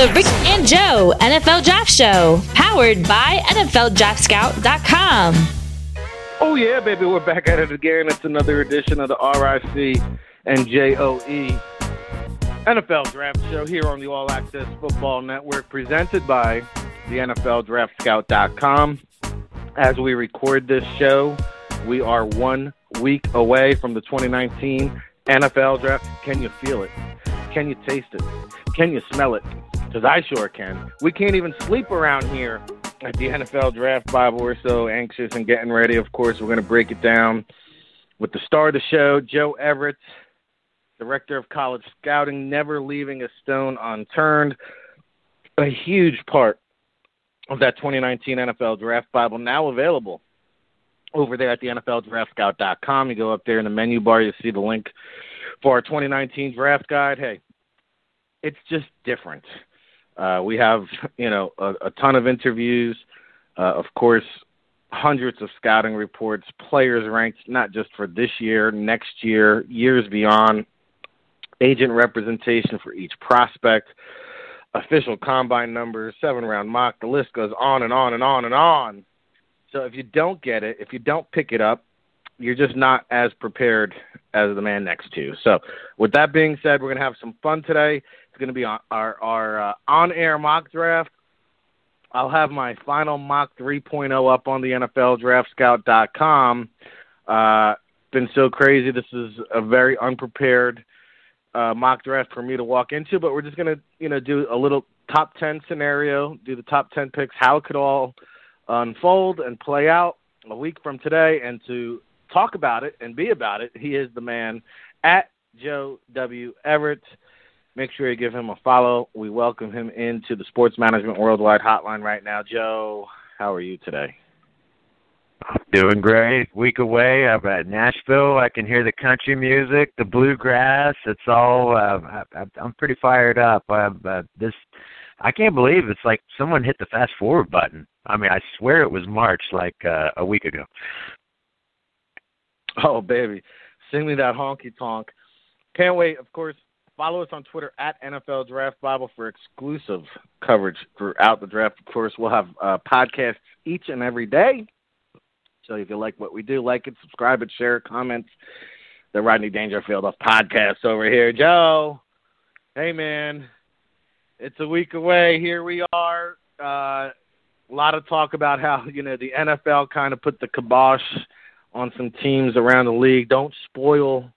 The Ric and Joe NFL Draft Show, powered by NFLDraftScout.com. Oh, yeah, baby, we're back at it again. It's another edition of the RIC and JOE NFL Draft Show here on the All Access Football Network, presented by the NFLDraftScout.com. As we record this show, we are one week away from the 2019 NFL Draft. Can you feel it? Can you taste it? Can you smell it? Because I sure can. We can't even sleep around here at the NFL Draft Bible. We're so anxious and getting ready. Of course, we're going to break it down with the star of the show, Joe Everett, director of college scouting, never leaving a stone unturned. A huge part of that 2019 NFL Draft Bible now available over there at the NFLDraftScout.com. You go up there in the menu bar, you see the link for our 2019 draft guide. Hey, it's just different. Uh, we have, you know, a, a ton of interviews, uh, of course, hundreds of scouting reports, players ranked not just for this year, next year, years beyond, agent representation for each prospect, official combine numbers, seven round mock. The list goes on and on and on and on. So if you don't get it, if you don't pick it up, you're just not as prepared as the man next to you. So, with that being said, we're going to have some fun today. It's going to be our our uh, on-air mock draft. I'll have my final mock 3.0 up on the NFLDraftScout.com. Uh, been so crazy. This is a very unprepared uh, mock draft for me to walk into, but we're just going to you know do a little top 10 scenario, do the top 10 picks, how it could all unfold and play out a week from today, and to talk about it and be about it, he is the man at Joe W. Everett. Make sure you give him a follow. We welcome him into the Sports Management Worldwide Hotline right now. Joe, how are you today? I'm doing great. Week away. I'm at Nashville. I can hear the country music, the bluegrass. It's all. Uh, I, I'm pretty fired up. Uh, uh, this, I can't believe it's like someone hit the fast forward button. I mean, I swear it was March, like uh, a week ago. Oh, baby. Sing me that honky tonk. Can't wait. Of course, follow us on Twitter at NFL Draft Bible for exclusive coverage throughout the draft. Of course, we'll have uh, podcasts each and every day. So if you like what we do, like it, subscribe it, share it, comments. The Rodney Dangerfield of podcasts over here. Joe, hey, man. It's a week away. Here we are. Uh, a lot of talk about how, you know, the NFL kind of put the kibosh – on some teams around the league. Don't spoil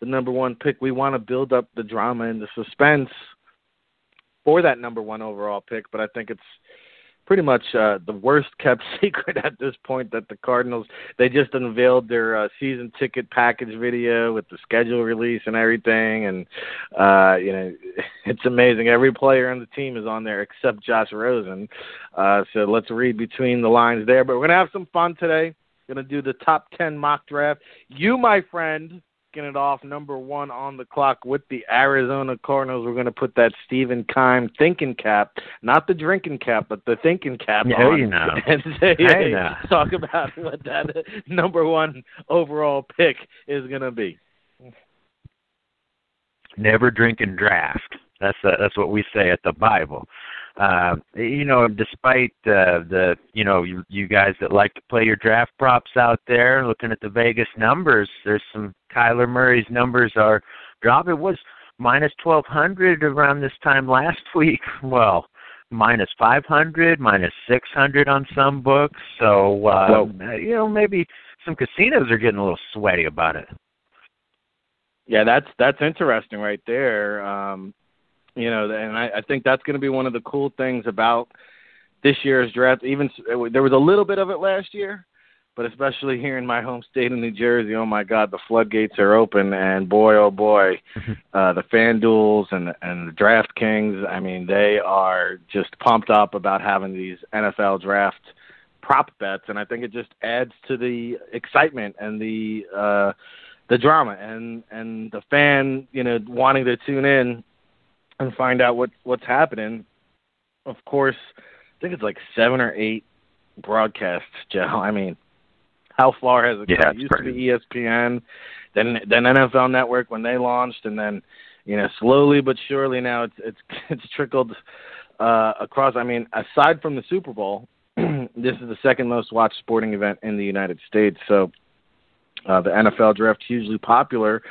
the number one pick. We want to build up the drama and the suspense for that number one overall pick, but I think it's pretty much uh, the worst kept secret at this point that the Cardinals they just unveiled their uh, season ticket package video with the schedule release and everything and uh you know it's amazing every player on the team is on there except Josh Rosen uh so let's read between the lines there but we're to have some fun today Going to do the top 10 mock draft. You, my friend, getting it off number one on the clock with the Arizona Cardinals. We're going to put that Stephen Keim thinking cap, not the drinking cap, but the thinking cap yeah, on. You know. And say, hey, know. talk about what that number one overall pick is going to be. Never drink and draft. That's uh, that's what we say at the Bible uh, you know, despite uh, the, you know, you, you guys that like to play your draft props out there, looking at the Vegas numbers, there's some Kyler Murray's numbers are dropping. It was minus 1200 around this time last week. Well, minus 500, minus 600 on some books. So, uh, well, you know, maybe some casinos are getting a little sweaty about it. Yeah, that's that's interesting right there. Um, you know, and I, I think that's going to be one of the cool things about this year's draft. Even there was a little bit of it last year, but especially here in my home state of New Jersey, oh my God, the floodgates are open, and boy, oh boy, uh, the FanDuels and and the DraftKings, I mean, they are just pumped up about having these NFL draft prop bets, and I think it just adds to the excitement and the uh, the drama and and the fan, you know, wanting to tune in and find out what what's happening. Of course, I think it's like seven or eight broadcasts, Joe. I mean, how far has it yeah, come? It used to be ESPN, then then NFL Network when they launched, and then you know slowly but surely now it's it's it's trickled uh, across. I mean, aside from the Super Bowl, this is the second most watched sporting event in the United States. So uh, the NFL draft hugely popular.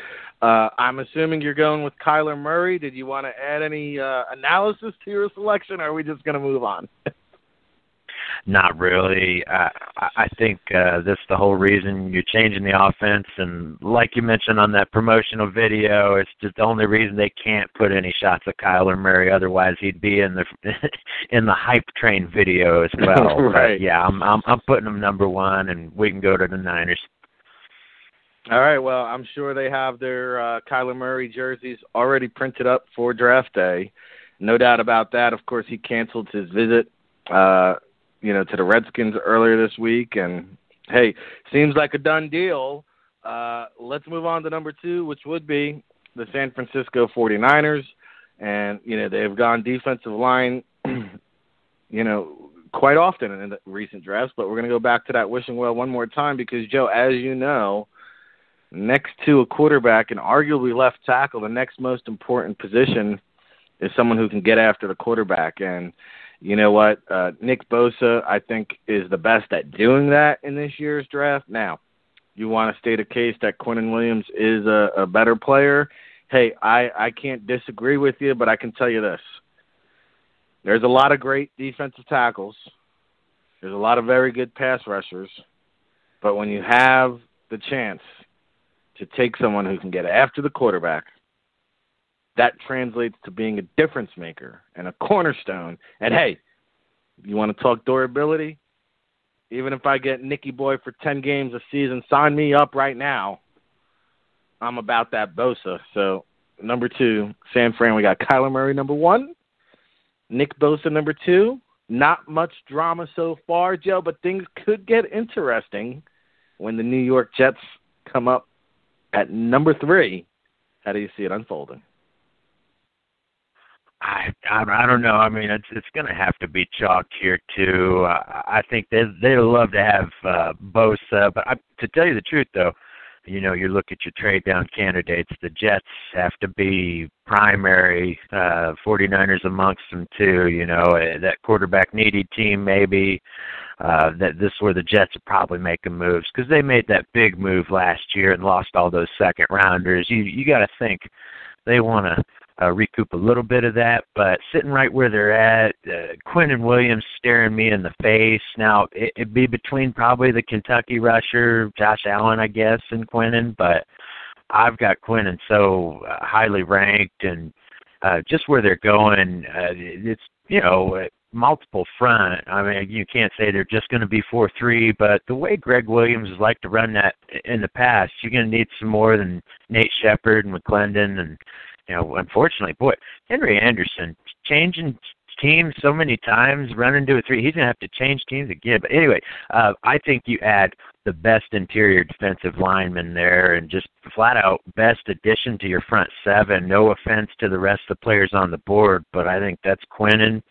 Uh, I'm assuming you're going with Kyler Murray. Did you want to add any uh, analysis to your selection, or are we just going to move on? Not really. I, I think uh, that's the whole reason you're changing the offense. And like you mentioned on that promotional video, it's just the only reason they can't put any shots of Kyler Murray. Otherwise, he'd be in the in the hype train video as well. right. But yeah, I'm I'm I'm putting him number one, and we can go to the Niners. All right. Well, I'm sure they have their uh, Kyler Murray jerseys already printed up for draft day. No doubt about that. Of course, he canceled his visit. Uh, you know, to the Redskins earlier this week. And hey, seems like a done deal. Uh, let's move on to number two, which would be the San Francisco 49ers. And, you know, they've gone defensive line, you know, quite often in the recent drafts. But we're going to go back to that wishing well one more time because, Joe, as you know, next to a quarterback and arguably left tackle, the next most important position is someone who can get after the quarterback. And, you know what? Uh, Nick Bosa, I think, is the best at doing that in this year's draft. Now, you want to state a case that Quinnen Williams is a, a better player. Hey, I, I can't disagree with you, but I can tell you this. There's a lot of great defensive tackles. There's a lot of very good pass rushers. But when you have the chance to take someone who can get after the quarterback – that translates to being a difference maker and a cornerstone. And hey, you want to talk durability? Even if I get Nicky Boy for 10 games a season, sign me up right now. I'm about that Bosa. So, number two, San Fran, we got Kyler Murray, number one. Nick Bosa, number two. Not much drama so far, Joe, but things could get interesting when the New York Jets come up at number three. How do you see it unfolding? I, I I don't know. I mean, it's it's going to have to be chalk here too. I, I think they they love to have uh, Bosa, but I, to tell you the truth, though, you know, you look at your trade down candidates. The Jets have to be primary. Uh, 49ers amongst them too. You know, uh, that quarterback needy team maybe. That this is where the Jets are probably making moves because they made that big move last year and lost all those second rounders. You you got to think they want to uh, recoup a little bit of that. But sitting right where they're at, uh, Quinnen Williams staring me in the face. Now it, it'd be between probably the Kentucky rusher Josh Allen, I guess, and Quinnen, but I've got Quinnen so uh, highly ranked and uh, just where they're going. Uh, it's you know multiple front. I mean, you can't say they're just going to be four three, but the way Gregg Williams has liked to run that in the past, you're going to need some more than Nate Shepherd and McLendon and you know, unfortunately, boy, Henry Anderson changing teams so many times, running to a three, he's gonna have to change teams again. But anyway, uh, I think you add the best interior defensive lineman there, and just flat out best addition to your front seven. No offense to the rest of the players on the board, but I think that's Quinnen.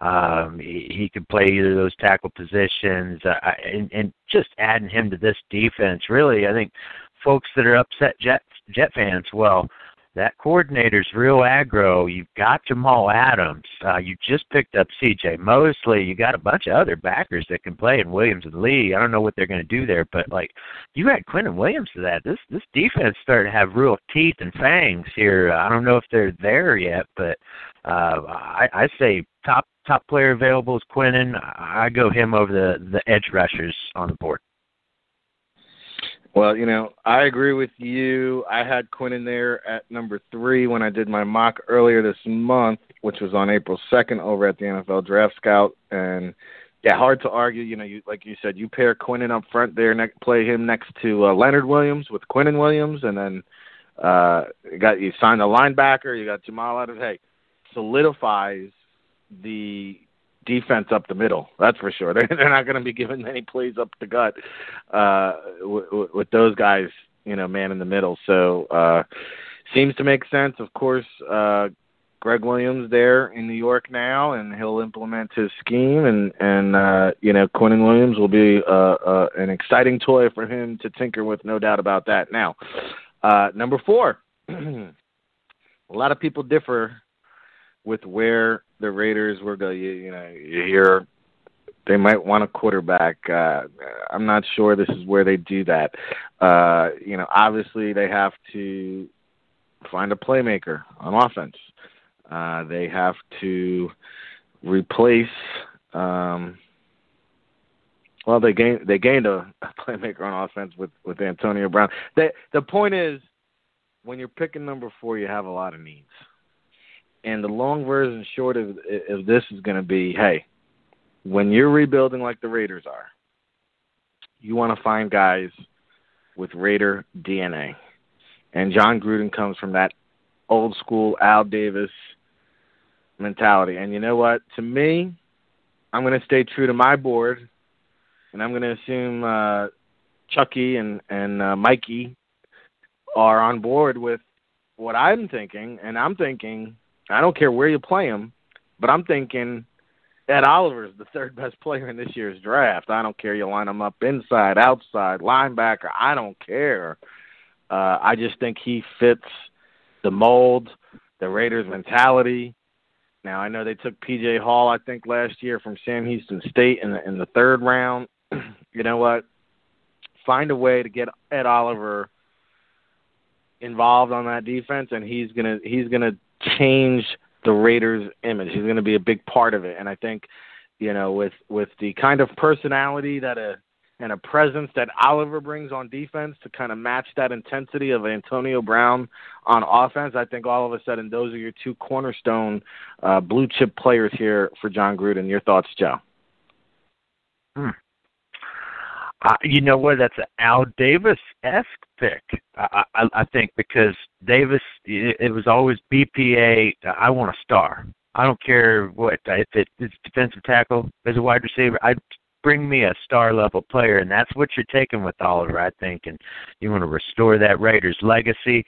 Um, he, he could play either of those tackle positions, uh, and, and just adding him to this defense, really, I think folks that are upset Jet Jet fans, well, that coordinator's real aggro. You've got Jamal Adams. Uh, you just picked up C.J. Mosley. You got a bunch of other backers that can play in Williams and Lee. I don't know what they're going to do there, but like you add Quinnen Williams to that, this this defense started to have real teeth and fangs here. I don't know if they're there yet, but uh, I, I say top top player available is Quinnen. I go him over the the edge rushers on the board. Well, you know, I agree with you. I had Quinnen there at number three when I did my mock earlier this month, which was on April 2nd over at the NFL Draft Scout. And yeah, hard to argue. You know, you like you said, you pair Quinnen up front there, ne- play him next to uh, Leonard Williams with Quinnen Williams, and then uh, you got you signed a linebacker. You got Jamal Adams. Hey, solidifies the defense up the middle. That's for sure. They're, they're not going to be giving many plays up the gut uh, with, with those guys, you know, man in the middle. So uh, seems to make sense. Of course, uh, Gregg Williams there in New York now, and he'll implement his scheme, and and uh, you know, Quinnen Williams will be uh, uh, an exciting toy for him to tinker with, no doubt about that. Now, uh, number four. a lot of people differ with where the Raiders were going. You, you know, you hear they might want a quarterback. Uh, I'm not sure this is where they do that. Uh, you know, obviously they have to find a playmaker on offense. Uh, they have to replace. Um, well, they gained they gained a, a playmaker on offense with with Antonio Brown. The the point is, when you're picking number four, you have a lot of needs. And the long version, short of, of this is going to be, hey, when you're rebuilding like the Raiders are, you want to find guys with Raider DNA. And Jon Gruden comes from that old school Al Davis mentality. And you know what? To me, I'm going to stay true to my board, and I'm going to assume uh, Chucky and and uh, Mikey are on board with what I'm thinking. And I'm thinking, I don't care where you play him, but I'm thinking Ed Oliver is the third best player in this year's draft. I don't care you line him up inside, outside, linebacker. I don't care. Uh, I just think he fits the mold, the Raiders' mentality. Now I know they took P.J. Hall, I think, last year from Sam Houston State in the in the third round. you know what? Find a way to get Ed Oliver involved on that defense, and he's gonna he's gonna change the Raiders' image. He's going to be a big part of it, and I think, you know, with with the kind of personality that a and a presence that Oliver brings on defense to kind of match that intensity of Antonio Brown on offense, I think all of a sudden those are your two cornerstone uh, blue chip players here for Jon Gruden. Your thoughts, Joe? Hmm. Uh, you know what? That's an Al Davis esque pick. I, I, I think because Davis, it, it was always BPA. I want a star. I don't care what if it, it's defensive tackle as a wide receiver. I bring me a star level player, and that's what you're taking with Oliver, I think. And you want to restore that Raiders legacy.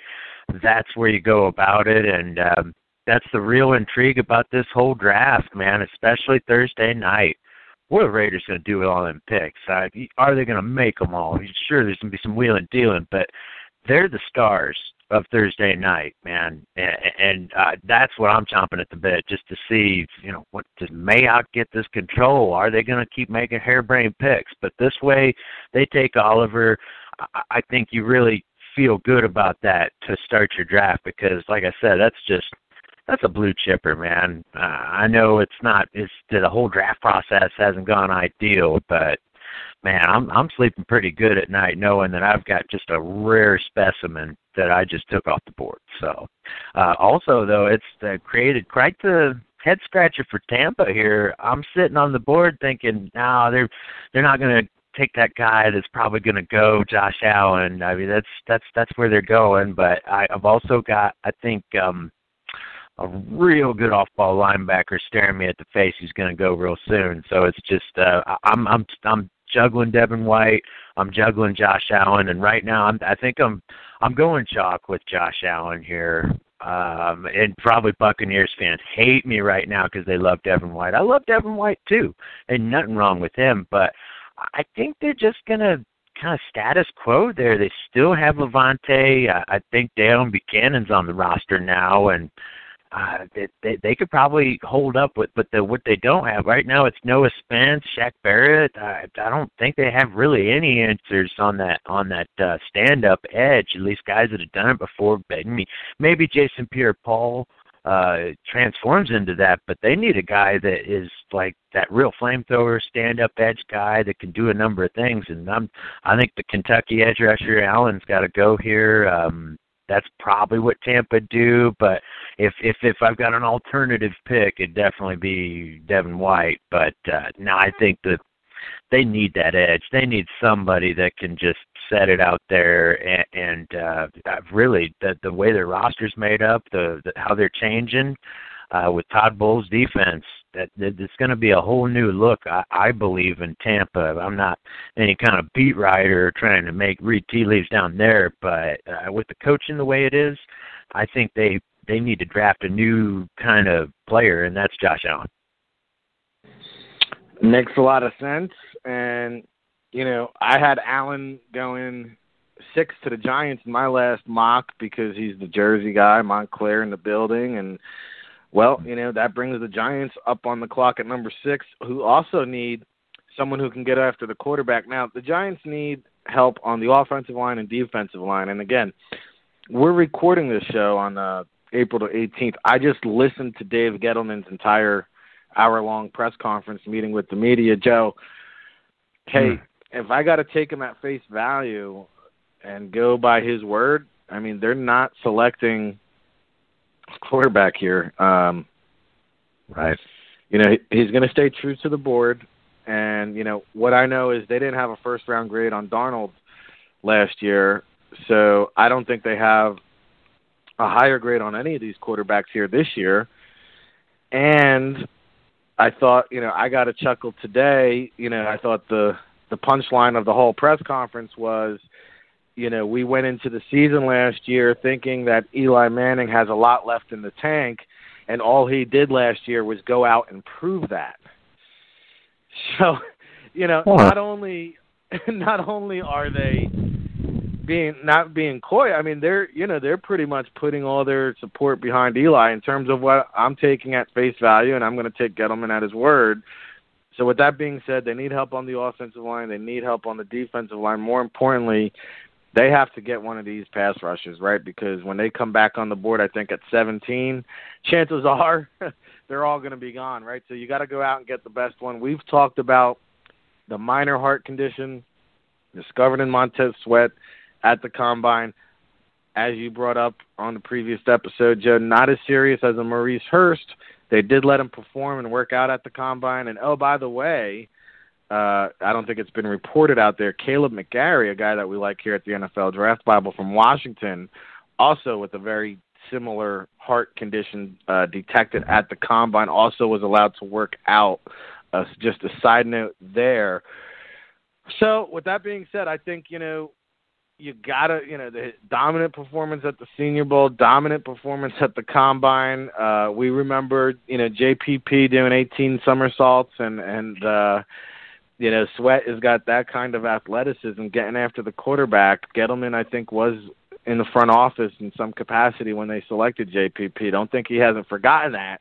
That's where you go about it, and um, that's the real intrigue about this whole draft, man. Especially Thursday night what are the Raiders going to do with all them picks? Are they going to make them all? Sure, there's going to be some wheeling dealing, but they're the stars of Thursday night, man, and, and uh, that's what I'm chomping at the bit just to see, you know, what does Mayock get this control? Are they going to keep making harebrained picks? But this way, they take Oliver. I think you really feel good about that to start your draft because, like I said, that's just that's a blue chipper, man. Uh, I know it's not. It's the whole draft process hasn't gone ideal, but man, I'm I'm sleeping pretty good at night knowing that I've got just a rare specimen that I just took off the board. So, uh, also though, it's uh, created quite the head scratcher for Tampa here. I'm sitting on the board thinking, no, they're they're not going to take that guy that's probably going to go, Josh Allen. I mean, that's that's that's where they're going. But I, I've also got, I think. um a real good off-ball linebacker staring me at the face. He's going to go real soon. So it's just uh, I'm I'm I'm juggling Devin White. I'm juggling Josh Allen, and right now I'm I think I'm I'm going chalk with Josh Allen here. Um, and probably Buccaneers fans hate me right now because they love Devin White. I love Devin White too, and nothing wrong with him. But I think they're just gonna kind of status quo there. They still have Lavonte. I, I think Deone Bucannon's on the roster now, and uh, they, they they could probably hold up with, but the what they don't have right now it's Noah Spence, Shaq Barrett. I, I don't think they have really any answers on that on that uh, stand up edge. At least guys that have done it before. Maybe maybe Jason Pierre-Paul uh transforms into that, but they need a guy that is like that real flamethrower, stand up edge guy that can do a number of things. And I'm I think the Kentucky edge rusher Allen's got to go here. Um, that's probably what Tampa do. But if if if I've got an alternative pick, it'd definitely be Devin White. But uh, no, I think that they need that edge. They need somebody that can just set it out there and, and uh, really the the way their roster's made up, the, the how they're changing uh, with Todd Bowles' defense. That, that it's going to be a whole new look. I, I believe in Tampa. I'm not any kind of beat writer trying to make read tea leaves down there, but uh, with the coaching the way it is, I think they they need to draft a new kind of player, and that's Josh Allen. Makes a lot of sense, and you know I had Allen going six to the Giants in my last mock because he's the Jersey guy, Montclair in the building, and Well, you know that brings the Giants up on the clock at number six, who also need someone who can get after the quarterback. Now, the Giants need help on the offensive line and defensive line. And again, we're recording this show on uh, April the 18th. I just listened to Dave Gettleman's entire hour-long press conference meeting with the media. Joe, hey, hmm. if I got to take him at face value and go by his word, I mean they're not selecting quarterback here. Um, right. You know he's going to stay true to the board. And you know what I know is they didn't have a first round grade on Darnold last year, so I don't think they have a higher grade on any of these quarterbacks here this year. And I thought, you know, I got a chuckle today. You know, I thought the the punchline of the whole press conference was, you know, we went into the season last year thinking that Eli Manning has a lot left in the tank, and all he did last year was go out and prove that. So, you know, huh. not only not only are they being not being coy, I mean they're you know they're pretty much putting all their support behind Eli in terms of what I'm taking at face value, and I'm going to take Gettleman at his word. So with that being said, they need help on the offensive line. They need help on the defensive line. More importantly, they have to get one of these pass rushers, right? Because when they come back on the board, I think at 17, chances are they're all going to be gone, right? So you got to go out and get the best one. We've talked about the minor heart condition discovered in Montez Sweat at the combine. As you brought up on the previous episode, Joe, not as serious as a Maurice Hurst. They did let him perform and work out at the combine. And oh, by the way, uh, I don't think it's been reported out there. Kaleb McGary, a guy that we like here at the NFL Draft Bible from Washington, also with a very similar heart condition uh, detected at the combine. Also was allowed to work out. Uh, just a side note there. So with that being said, I think you know you gotta you know the dominant performance at the Senior Bowl, dominant performance at the combine. Uh, we remember you know JPP doing 18 somersaults and and. Uh, you know, Sweat has got that kind of athleticism, getting after the quarterback. Gettleman, I think, was in the front office in some capacity when they selected JPP. Don't think he hasn't forgotten that.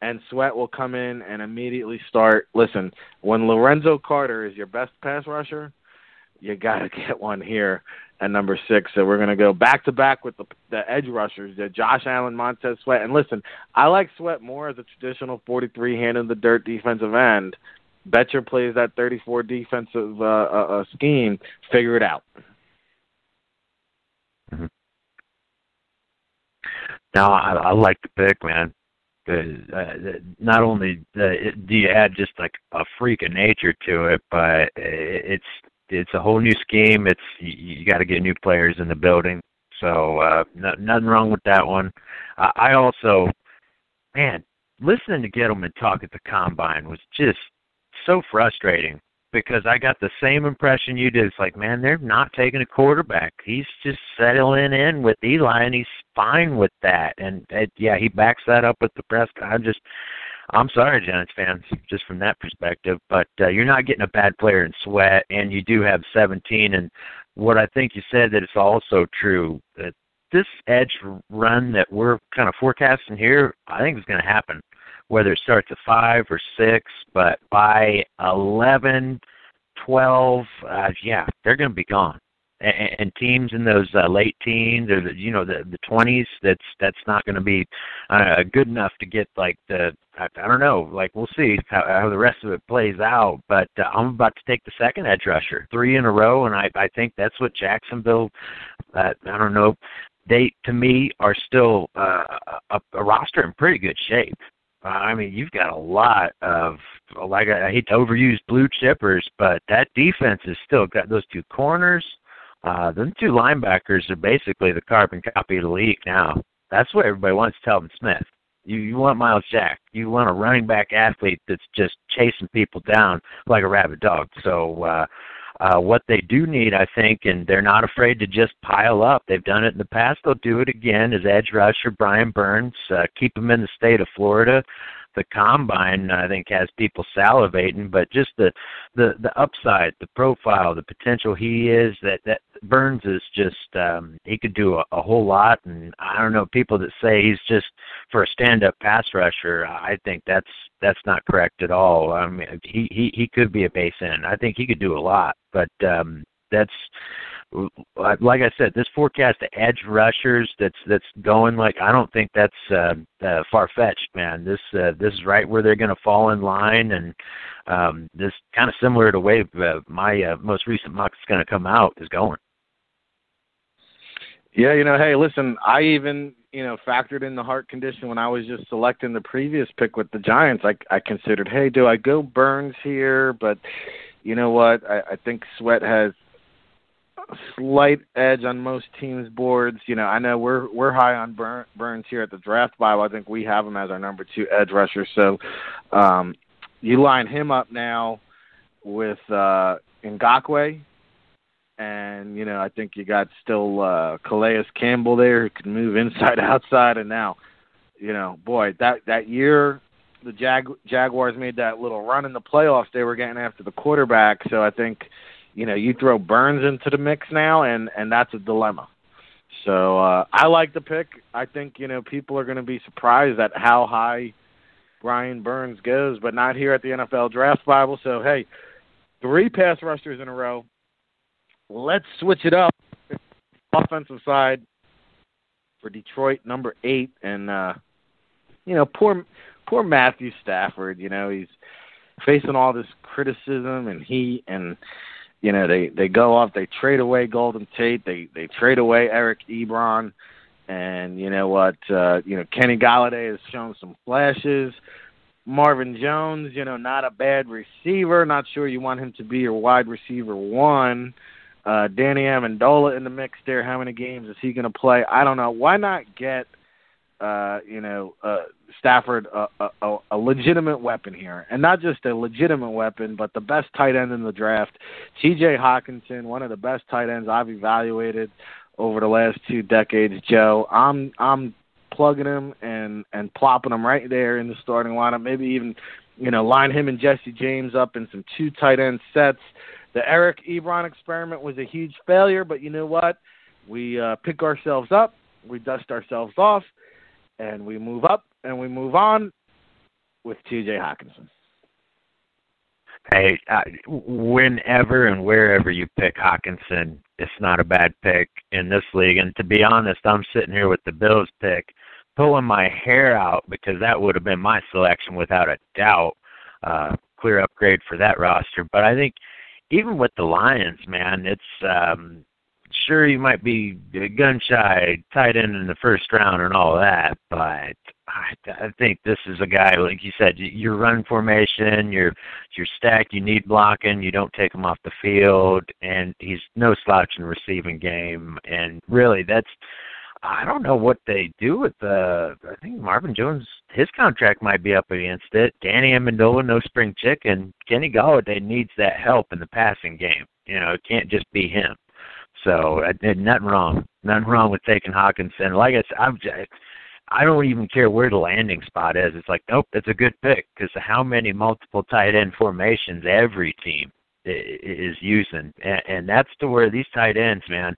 And Sweat will come in and immediately start. Listen, when Lorenzo Carter is your best pass rusher, you got to get one here at number six. So we're going to go back to back with the, the edge rushers, the Josh Allen, Montez Sweat. And listen, I like Sweat more as a traditional 43 hand in the dirt defensive end. Bettcher plays that 34 defensive uh, uh, uh, scheme. Figure it out. Mm-hmm. Now I, I like the pick, man. Uh, not only do you add just like a freak of nature to it, but it's it's a whole new scheme. It's you, you got to get new players in the building, so uh, no, nothing wrong with that one. Uh, I also, man, listening to Gettleman talk at the combine was just so frustrating because I got the same impression you did. It's like, man, they're not taking a quarterback. He's just settling in with Eli, and he's fine with that. And it, yeah, he backs that up with the press. I'm just, I'm sorry, Giants fans, just from that perspective. But uh, you're not getting a bad player in Sweat, and you do have 17. And what I think you said that it's also true that this edge run that we're kind of forecasting here, I think is going to happen whether it starts at five or six, but by eleven, twelve, uh, yeah, they're going to be gone. And, and teams in those uh, late teens or the you know the the twenties, that's that's not going to be uh, good enough to get like the I, I don't know, like we'll see how, how the rest of it plays out. But uh, I'm about to take the second edge rusher, three in a row, and I I think that's what Jacksonville. Uh, I don't know they to me are still uh, a, a roster in pretty good shape. I mean, you've got a lot of like I, I hate to overuse blue chippers, but that defense has still got those two corners. Uh, them two linebackers are basically the carbon copy of the league now. That's what everybody wants. Telvin Smith. You you want Myles Jack. You want a running back athlete that's just chasing people down like a rabid dog. So uh, uh, what they do need, I think, and they're not afraid to just pile up. They've done it in the past. They'll do it again. Is edge rusher Brian Burns, uh, keep him in the state of Florida. The combine I think has people salivating, but just the the the upside, the profile, the potential he is that that Burns is just um he could do a, a whole lot and I don't know people that say he's just for a stand up pass rusher, I think that's that's not correct at all. I mean he he he could be a base end. I think he could do a lot, but um that's like I said, this forecast of edge rushers that's that's going like I don't think that's uh, uh, far fetched, man. This uh, this is right where they're going to fall in line, and um, this kind of similar to way uh, my uh, most recent mock is going to come out is going. Yeah, you know, hey, listen, I even you know factored in the heart condition when I was just selecting the previous pick with the Giants. I I considered, hey, do I go Burns here? But you know what? I, I think Sweat has slight edge on most teams' boards. You know, I know we're we're high on Burns here at the draft Bible. I think we have him as our number two edge rusher. So um, you line him up now with uh, Ngakoue, and you know I think you got still uh, Calais Campbell there who can move inside outside, and now you know boy that that year the Jag- Jaguars made that little run in the playoffs. They were getting after the quarterback, so I think you know, you throw Burns into the mix now, and and that's a dilemma. So uh, I like the pick. I think you know people are going to be surprised at how high Brian Burns goes, but not here at the NFL Draft Bible. So hey, three pass rushers in a row. Let's switch it up. Offensive side for Detroit, number eight, and uh, you know, poor poor Matthew Stafford. You know, he's facing all this criticism and heat and you know they they go off they trade away Golden Tate they they trade away Eric Ebron and you know what uh you know Kenny Golladay has shown some flashes. Marvin Jones you know not a bad receiver. Not sure you want him to be your wide receiver one. Uh Danny Amendola in the mix there. How many games is he going to play? I don't know. Why not get uh, you know, uh, Stafford a, a, a legitimate weapon here, and not just a legitimate weapon, but the best tight end in the draft. T.J. Hockenson, one of the best tight ends I've evaluated over the last two decades. Joe, I'm I'm plugging him and and plopping him right there in the starting lineup. Maybe even you know line him and Jesse James up in some two tight end sets. The Eric Ebron experiment was a huge failure, but you know what? We uh, pick ourselves up, we dust ourselves off, and we move up and we move on with T.J. Hockenson. Hey, uh, whenever and wherever you pick Hockenson, it's not a bad pick in this league. And to be honest, I'm sitting here with the Bills pick, pulling my hair out because that would have been my selection without a doubt. Uh, clear upgrade for that roster. But I think even with the Lions, man, it's um, sure you might be gun shy, tight end in the first round, and all that, but I, I think this is a guy like you said. Your run formation, your your stack, you need blocking. You don't take him off the field, and he's no slouch in receiving game. And really, that's I don't know what they do with the. I think Marvin Jones, his contract might be up against it. Danny Amendola, no spring chicken. Kenny Golladay needs that help in the passing game. You know, it can't just be him. So I did nothing wrong. Nothing wrong with taking Hockenson. Like I said, I'm I don't even care where the landing spot is. It's like, nope, that's a good pick because how many multiple tight end formations every team is using, and, and that's to where these tight ends, man,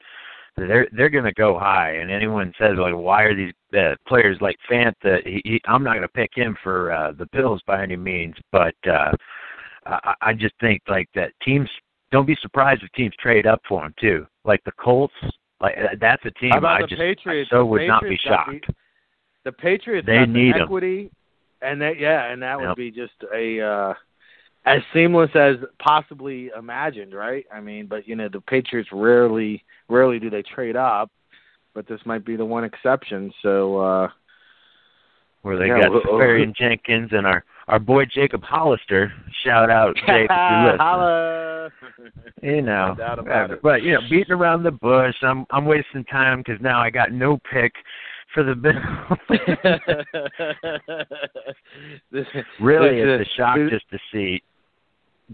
they're they're going to go high. And anyone says like, why are these uh, players like Fanta? He, he, I'm not going to pick him for uh, the Bills by any means, but uh, I, I just think like that teams don't be surprised if teams trade up for him too. Like the Colts, like uh, that's a team I just Patriots? I so the would Patriots not be shocked. The, the Patriots they need the equity, and that yeah, and that yep. would be just a uh as seamless as possibly imagined, right? I mean, but you know, the Patriots rarely rarely do they trade up, but this might be the one exception. So uh where they yeah, got well, Seferian-Jenkins and our our boy Jacob Hollister. Shout out, Jake, if you listen. You know, but you know, beating around the bush. I'm I'm wasting time because now I got no pick for the Bills. really, it's a shock just to see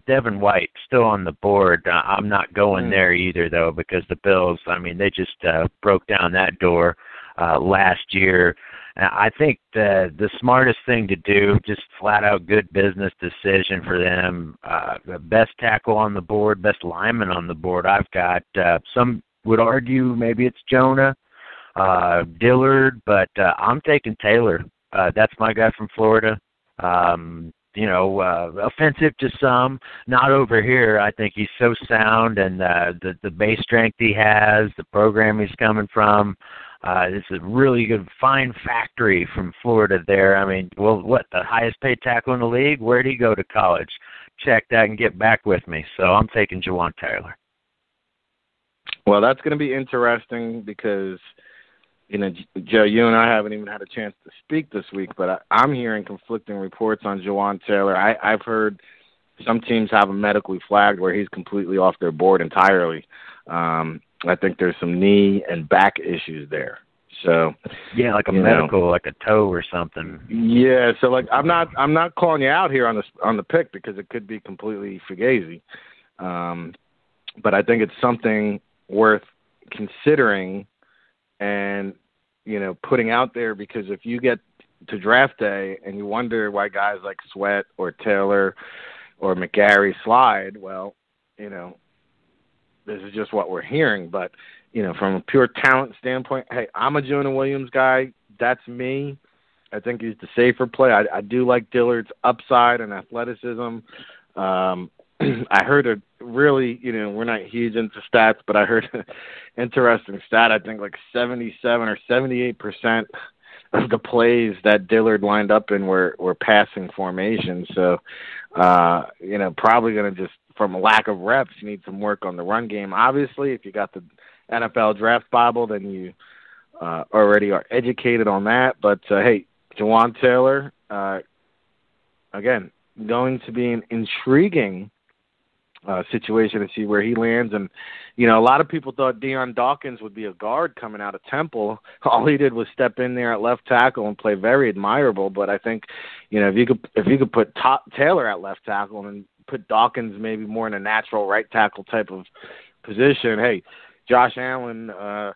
Devin White still on the board. Uh, I'm not going mm. there either, though, because the Bills. I mean, they just uh, broke down that door uh, last year I think the the smartest thing to do, just flat out good business decision for them. Uh, the best tackle on the board, best lineman on the board. I've got uh, some would argue maybe it's Jonah, uh, Dillard, but uh, I'm taking Taylor. Uh, that's my guy from Florida. Um, you know, uh, offensive to some, not over here. I think he's so sound, and uh, the the base strength he has, the program he's coming from. It's a really good, fine factory from Florida. There, I mean, well, what the highest paid tackle in the league? Where did he go to college? Check that and get back with me. So I'm taking Jawaan Taylor. Well, that's going to be interesting because you know, Joe, you and I haven't even had a chance to speak this week, but I, I'm hearing conflicting reports on Jawaan Taylor. I, I've heard some teams have him medically flagged where he's completely off their board entirely. Um, I think there's some knee and back issues there. So yeah, like a medical, know, like a toe or something. Yeah, so like I'm not I'm not calling you out here on the on the pick because it could be completely fugazi, um, but I think it's something worth considering and you know putting out there because if you get to draft day and you wonder why guys like Sweat or Taylor or McGary slide, well, you know, this is just what we're hearing. But you know, from a pure talent standpoint, hey, I'm a Jonah Williams guy. That's me. I think he's the safer play. I, I do like Dillard's upside and athleticism. Um, I heard a really, you know, we're not huge into stats, but I heard an interesting stat. I think like 77 or 78 percent of the plays that Dillard lined up in were were passing formations. So, uh, you know, probably going to just from a lack of reps, you need some work on the run game. Obviously, if you got the NFL Draft Bible, then you uh, already are educated on that. But uh, hey, Jawaan Taylor, uh, again, going to be an intriguing uh, situation to see where he lands. And you know, a lot of people thought Dion Dawkins would be a guard coming out of Temple. All he did was step in there at left tackle and play very admirable. But I think, you know, if you could if you could put top, Taylor at left tackle and put Dawkins maybe more in a natural right tackle type of position, hey, Josh Allen uh,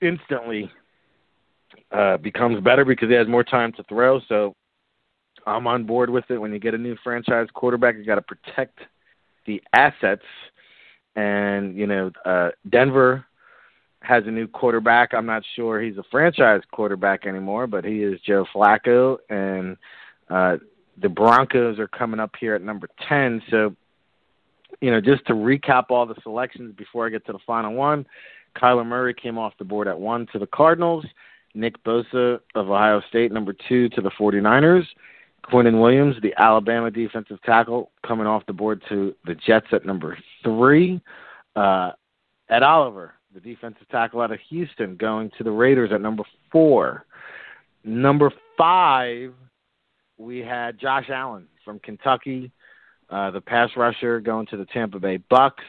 instantly uh, becomes better because he has more time to throw. So I'm on board with it. When you get a new franchise quarterback, you got to protect the assets. And you know, uh, Denver has a new quarterback. I'm not sure he's a franchise quarterback anymore, but he is Joe Flacco, and uh, the Broncos are coming up here at number ten. So, you know, just to recap all the selections before I get to the final one, Kyler Murray came off the board at one to the Cardinals. Nick Bosa of Ohio State, number two to the 49ers. Quinnen Williams, the Alabama defensive tackle, coming off the board to the Jets at number three. Uh, Ed Oliver, the defensive tackle out of Houston, going to the Raiders at number four. Number five, we had Josh Allen from Kentucky, uh, the pass rusher, going to the Tampa Bay Bucks.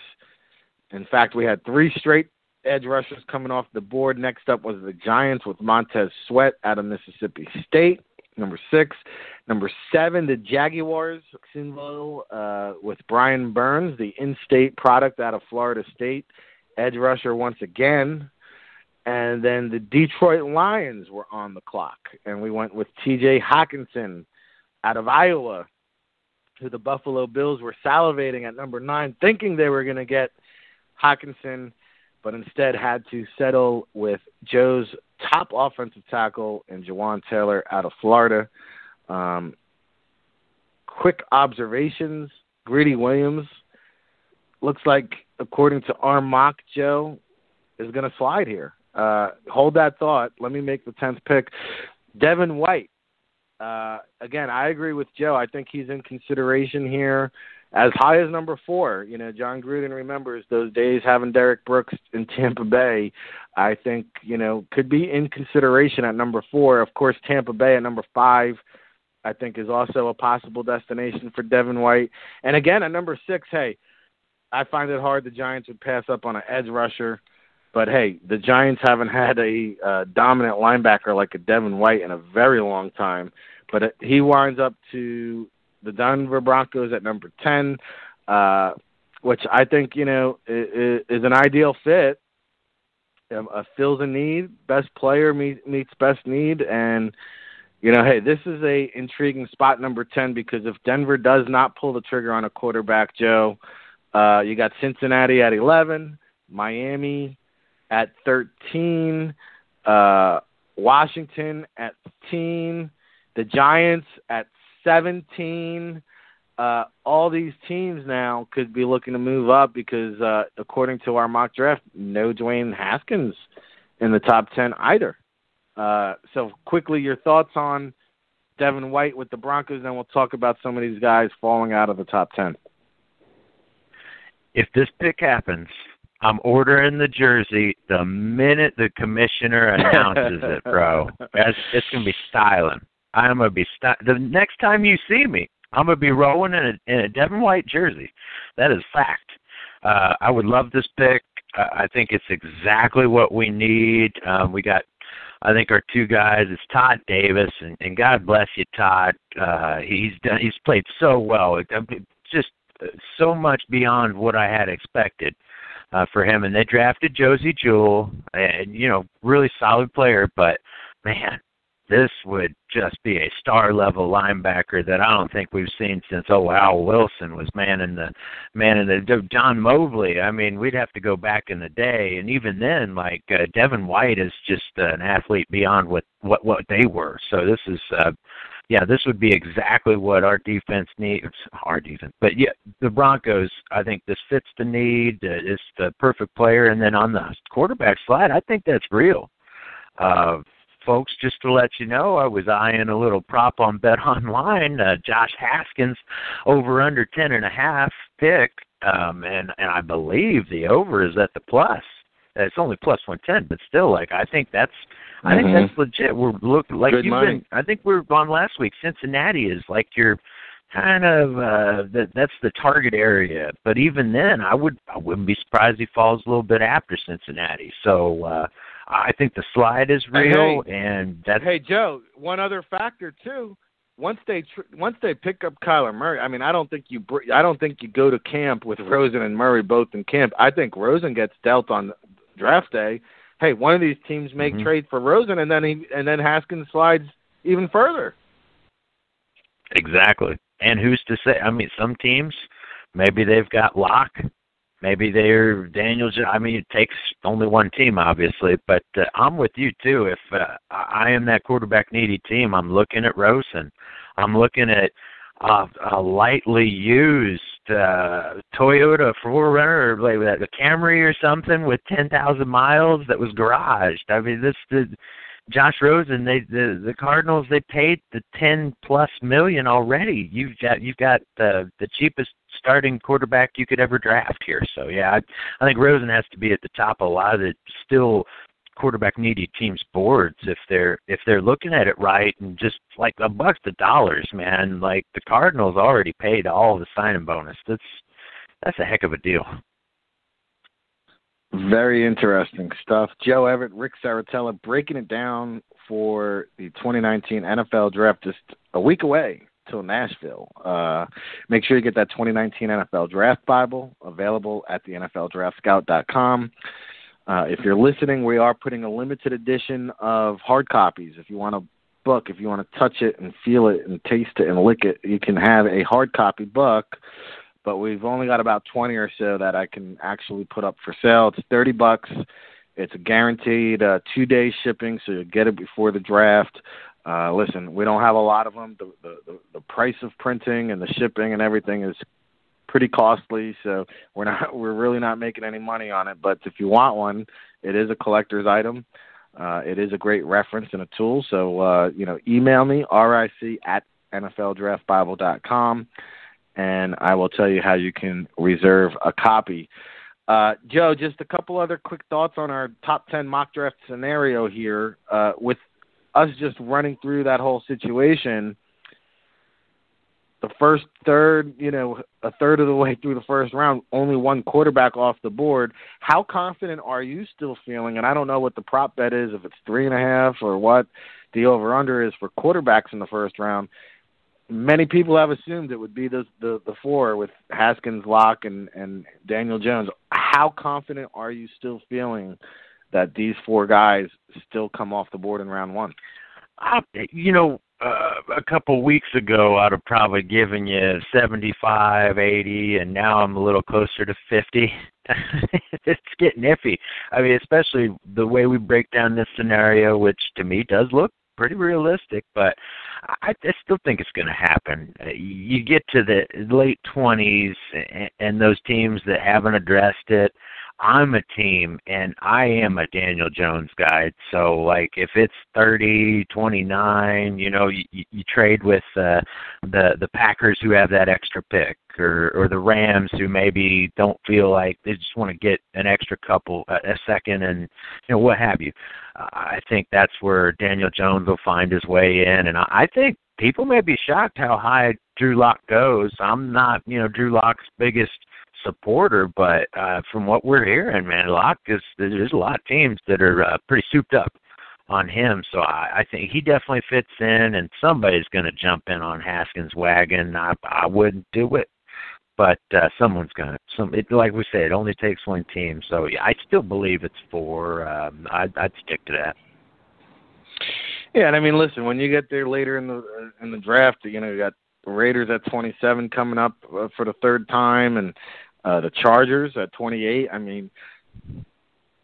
In fact, we had three straight edge rushers coming off the board. Next up was the Giants with Montez Sweat out of Mississippi State number six. Number seven, the Jaguars, uh, with Brian Burns, the in-state product out of Florida State, edge rusher once again. And then the Detroit Lions were on the clock, and we went with T.J. Hockenson out of Iowa, who the Buffalo Bills were salivating at number nine, thinking they were going to get Hockenson – but instead had to settle with Joe's top offensive tackle and Jawaan Taylor out of Florida. Um, quick observations: Greedy Williams looks like, according to our mock, Joe is going to slide here. Uh, hold that thought. Let me make the tenth pick. Devin White. Uh, again, I agree with Joe. I think he's in consideration here as high as number four. You know, Jon Gruden remembers those days having Derrick Brooks in Tampa Bay. I think you know could be in consideration at number four. Of course, Tampa Bay at number five. I think is also a possible destination for Devin White. And again, at number six, hey, I find it hard the Giants would pass up on an edge rusher. But hey, the Giants haven't had a uh, dominant linebacker like a Devin White in a very long time. But he winds up to the Denver Broncos at number 10, uh, which I think, you know, is, is an ideal fit. um, uh, fills a need. Best player meet, meets best need, and you know, hey, this is a intriguing spot number ten because if Denver does not pull the trigger on a quarterback, Joe, uh, you got Cincinnati at eleven, Miami at thirteen, uh, Washington at fifteen, the Giants at seventeen uh, all these teams now could be looking to move up because, uh, according to our mock draft, no Dwayne Haskins in the top 10 either. Uh, so, quickly, your thoughts on Devin White with the Broncos, and we'll talk about some of these guys falling out of the top 10. If this pick happens, I'm ordering the jersey the minute the commissioner announces it, bro. It's, it's to be styling. I'm to be st- the next time you see me, I'm gonna be rolling in a in a Devin White jersey. That is fact. Uh, I would love this pick. Uh, I think it's exactly what we need. Um, we got, I think our two guys is Todd Davis, and, and God bless you, Todd. Uh, he's done. He's played so well. Just so much beyond what I had expected uh, for him. And they drafted Josey Jewell, and you know, really solid player. But man, this would just be a star level linebacker that I don't think we've seen since oh Al Wilson was man in the man in the John Mobley. I mean, we'd have to go back in the day, and even then, like uh, Devin White is just uh, an athlete beyond what what what they were. So this is. uh yeah, this would be exactly what our defense needs. Our defense, but yeah, the Broncos. I think this fits the need. It's the perfect player, and then on the quarterback slide, I think that's real. Uh, folks, just to let you know, I was eyeing a little prop on Bet Online. Uh, Josh Haskins over under ten and a half pick, um, and and I believe the over is at the plus. It's only plus one ten, but still, like I think that's I mm-hmm. think that's legit. We're looking like Good you've money. been. I think we were on last week. Cincinnati is like your kind of uh that that's the target area. But even then, I would I wouldn't be surprised he falls a little bit after Cincinnati. So. uh I think the slide is real, hey, and that's hey Joe. One other factor too. Once they tr- once they pick up Kyler Murray, I mean, I don't think you br- I don't think you go to camp with Rosen and Murray both in camp. I think Rosen gets dealt on draft day. Hey, one of these teams make mm-hmm. trade for Rosen, and then he and then Haskins slides even further. Exactly. And who's to say? I mean, some teams maybe they've got Lock maybe they're Daniels. I mean, it takes only one team, obviously, but uh, I'm with you too. If uh, I am that quarterback needy team, I'm looking at Rosen. I'm looking at uh, a lightly used uh, Toyota 4Runner or like that, a Camry or something with 10,000 miles that was garaged. I mean, this the Josh Rosen, they the the Cardinals they paid the ten plus million already. You've got you've got the the cheapest starting quarterback you could ever draft here. So yeah, I, I think Rosen has to be at the top of a lot of the still quarterback needy teams boards if they're if they're looking at it right and just like a buck to dollars, man. Like the Cardinals already paid all the signing bonus. That's that's a heck of a deal. Very interesting stuff. Joe Everett, Ric Serritella breaking it down for the 2019 NFL Draft just a week away till Nashville. Uh, make sure you get that 2019 NFL Draft Bible available at the NFLDraftScout.com. Uh, if you're listening, we are putting a limited edition of hard copies. If you want a book, if you want to touch it and feel it and taste it and lick it, you can have a hard copy book but we've only got about 20 or so that I can actually put up for sale. It's 30 bucks. It's a guaranteed uh, two day shipping, so you get it before the draft. Uh, listen, we don't have a lot of them. The, the, the, the price of printing and the shipping and everything is pretty costly, so we're not we're really not making any money on it. But if you want one, it is a collector's item. Uh, it is a great reference and a tool. So uh, you know, email me ric at nfldraftbible.com and I will tell you how you can reserve a copy. Uh, Joe, just a couple other quick thoughts on our top 10 mock draft scenario here. Uh, with us just running through that whole situation, the first third, you know, a third of the way through the first round, only one quarterback off the board. How confident are you still feeling? And I don't know what the prop bet is, if it's three and a half or what the over under is for quarterbacks in the first round many people have assumed it would be the the, the four with Haskins, Lock, and and Daniel Jones. How confident are you still feeling that these four guys still come off the board in round one? I, you know, uh, a couple weeks ago, I'd have probably given you 75, 80, and now I'm a little closer to 50. it's getting iffy. I mean, especially the way we break down this scenario, which to me does look pretty realistic, but I, I still think it's going to happen. Uh, you get to the late 20s, and, and those teams that haven't addressed it, I'm a team and I am a Daniel Jones guy. So like if it's 30, 29, you know, you, you trade with uh, the the Packers who have that extra pick or or the Rams who maybe don't feel like they just want to get an extra couple a, a second and you know what have you. Uh, I think that's where Daniel Jones will find his way in and I, I think people may be shocked how high Drew Lock goes. I'm not, you know, Drew Lock's biggest supporter, but uh, from what we're hearing, man, Lock is there's a lot of teams that are uh, pretty souped up on him. So I, I think he definitely fits in, and somebody's going to jump in on Haskins' wagon. I I wouldn't do it, but uh, someone's going to. Some it, like we said, it only takes one team. So yeah, I still believe it's four. Um, I'd, I'd stick to that. Yeah, and I mean, listen, when you get there later in the in the draft, you know, you got Raiders at 27 coming up uh, for the third time, and uh, the Chargers at 28. I mean,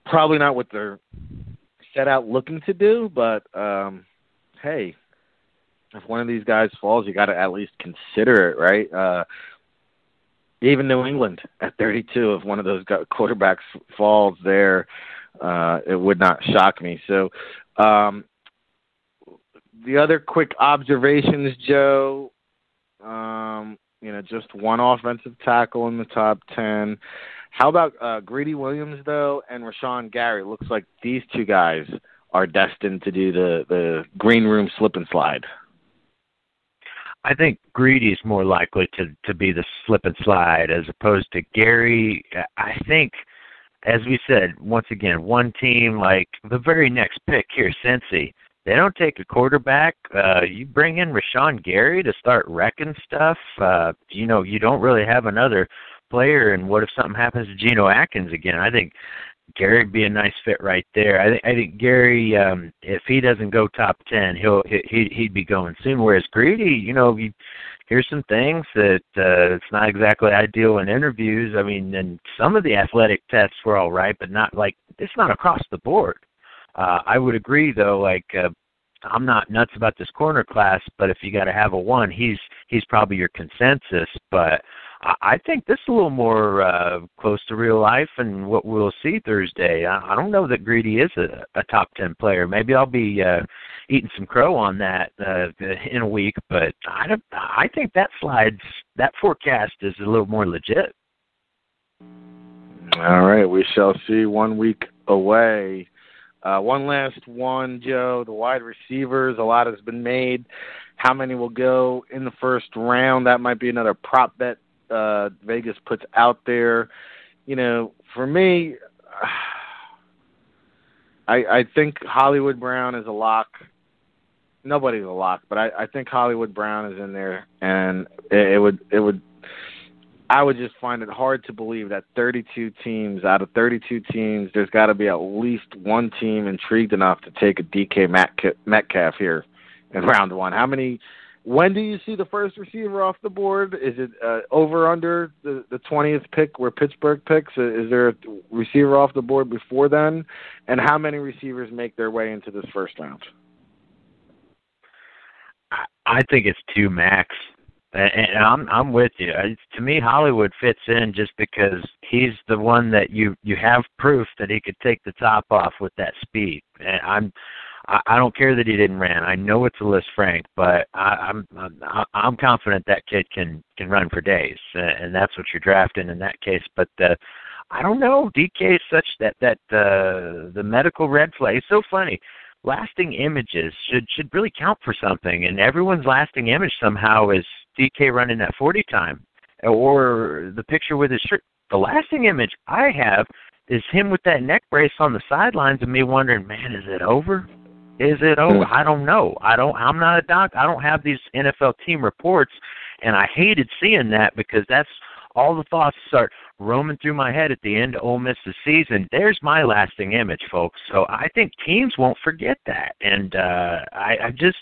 probably not what they're set out looking to do, but um, hey, if one of these guys falls, you got to at least consider it, right? Uh, even New England at 32, if one of those quarterbacks falls there, uh, it would not shock me. So, um, the other quick observations, Joe. Um, you know, just one offensive tackle in the top 10. How about uh, Greedy Williams, though, and Rashan Gary? Looks like these two guys are destined to do the, the green room slip and slide. I think Greedy is more likely to, to be the slip and slide as opposed to Gary. I think, as we said, once again, one team, like the very next pick here, Cincy, they don't take a quarterback. Uh, you bring in Rashan Gary to start wrecking stuff. Uh, you know, you don't really have another player. And what if something happens to Geno Atkins again? I think Gary would be a nice fit right there. I think I think Gary, um, if he doesn't go top ten, he'll he he'd be going soon. Whereas Greedy, you know, you here's some things that uh, it's not exactly ideal in interviews. I mean, and some of the athletic tests were all right, but not like it's not across the board. Uh, I would agree though, like uh, I'm not nuts about this corner class, but if you got to have a one, he's he's probably your consensus. But I, I think this is a little more uh, close to real life and what we'll see Thursday. I, I don't know that Greedy is a, a top ten player. Maybe I'll be uh, eating some crow on that uh, in a week, but I don't. I think that slides that forecast is a little more legit. All right, we shall see one week away. Uh, one last one, Joe. The wide receivers, a lot has been made. How many will go in the first round? That might be another prop bet uh, Vegas puts out there. You know, for me, I, I think Hollywood Brown is a lock. Nobody's a lock, but I, I think Hollywood Brown is in there, and it, it would it would I would just find it hard to believe that 32 teams out of 32 teams, there's got to be at least one team intrigued enough to take a DK Metcalf here in round one. How many? When do you see the first receiver off the board? Is it uh, over under the the 20th pick where Pittsburgh picks? Is there a receiver off the board before then? And how many receivers make their way into this first round? I think it's two max. And I'm I'm with you. To me, Hollywood fits in just because he's the one that you you have proof that he could take the top off with that speed. And I'm I don't care that he didn't ran. I know it's a Lisfranc, but I, I'm I'm confident that kid can can run for days, and that's what you're drafting in that case. But uh, I don't know. DK is such that that uh, the medical red flag. It's so funny lasting images should should really count for something and everyone's lasting image somehow is DK running that 40 time or the picture with his shirt. The lasting image I have is him with that neck brace on the sidelines and me wondering man is it over? Is it over? I don't know. I don't I'm not a doc. I don't have these NFL team reports and I hated seeing that because that's all the thoughts start roaming through my head at the end of Ole Miss's season. There's my lasting image, folks. So I think teams won't forget that, and uh, I, I just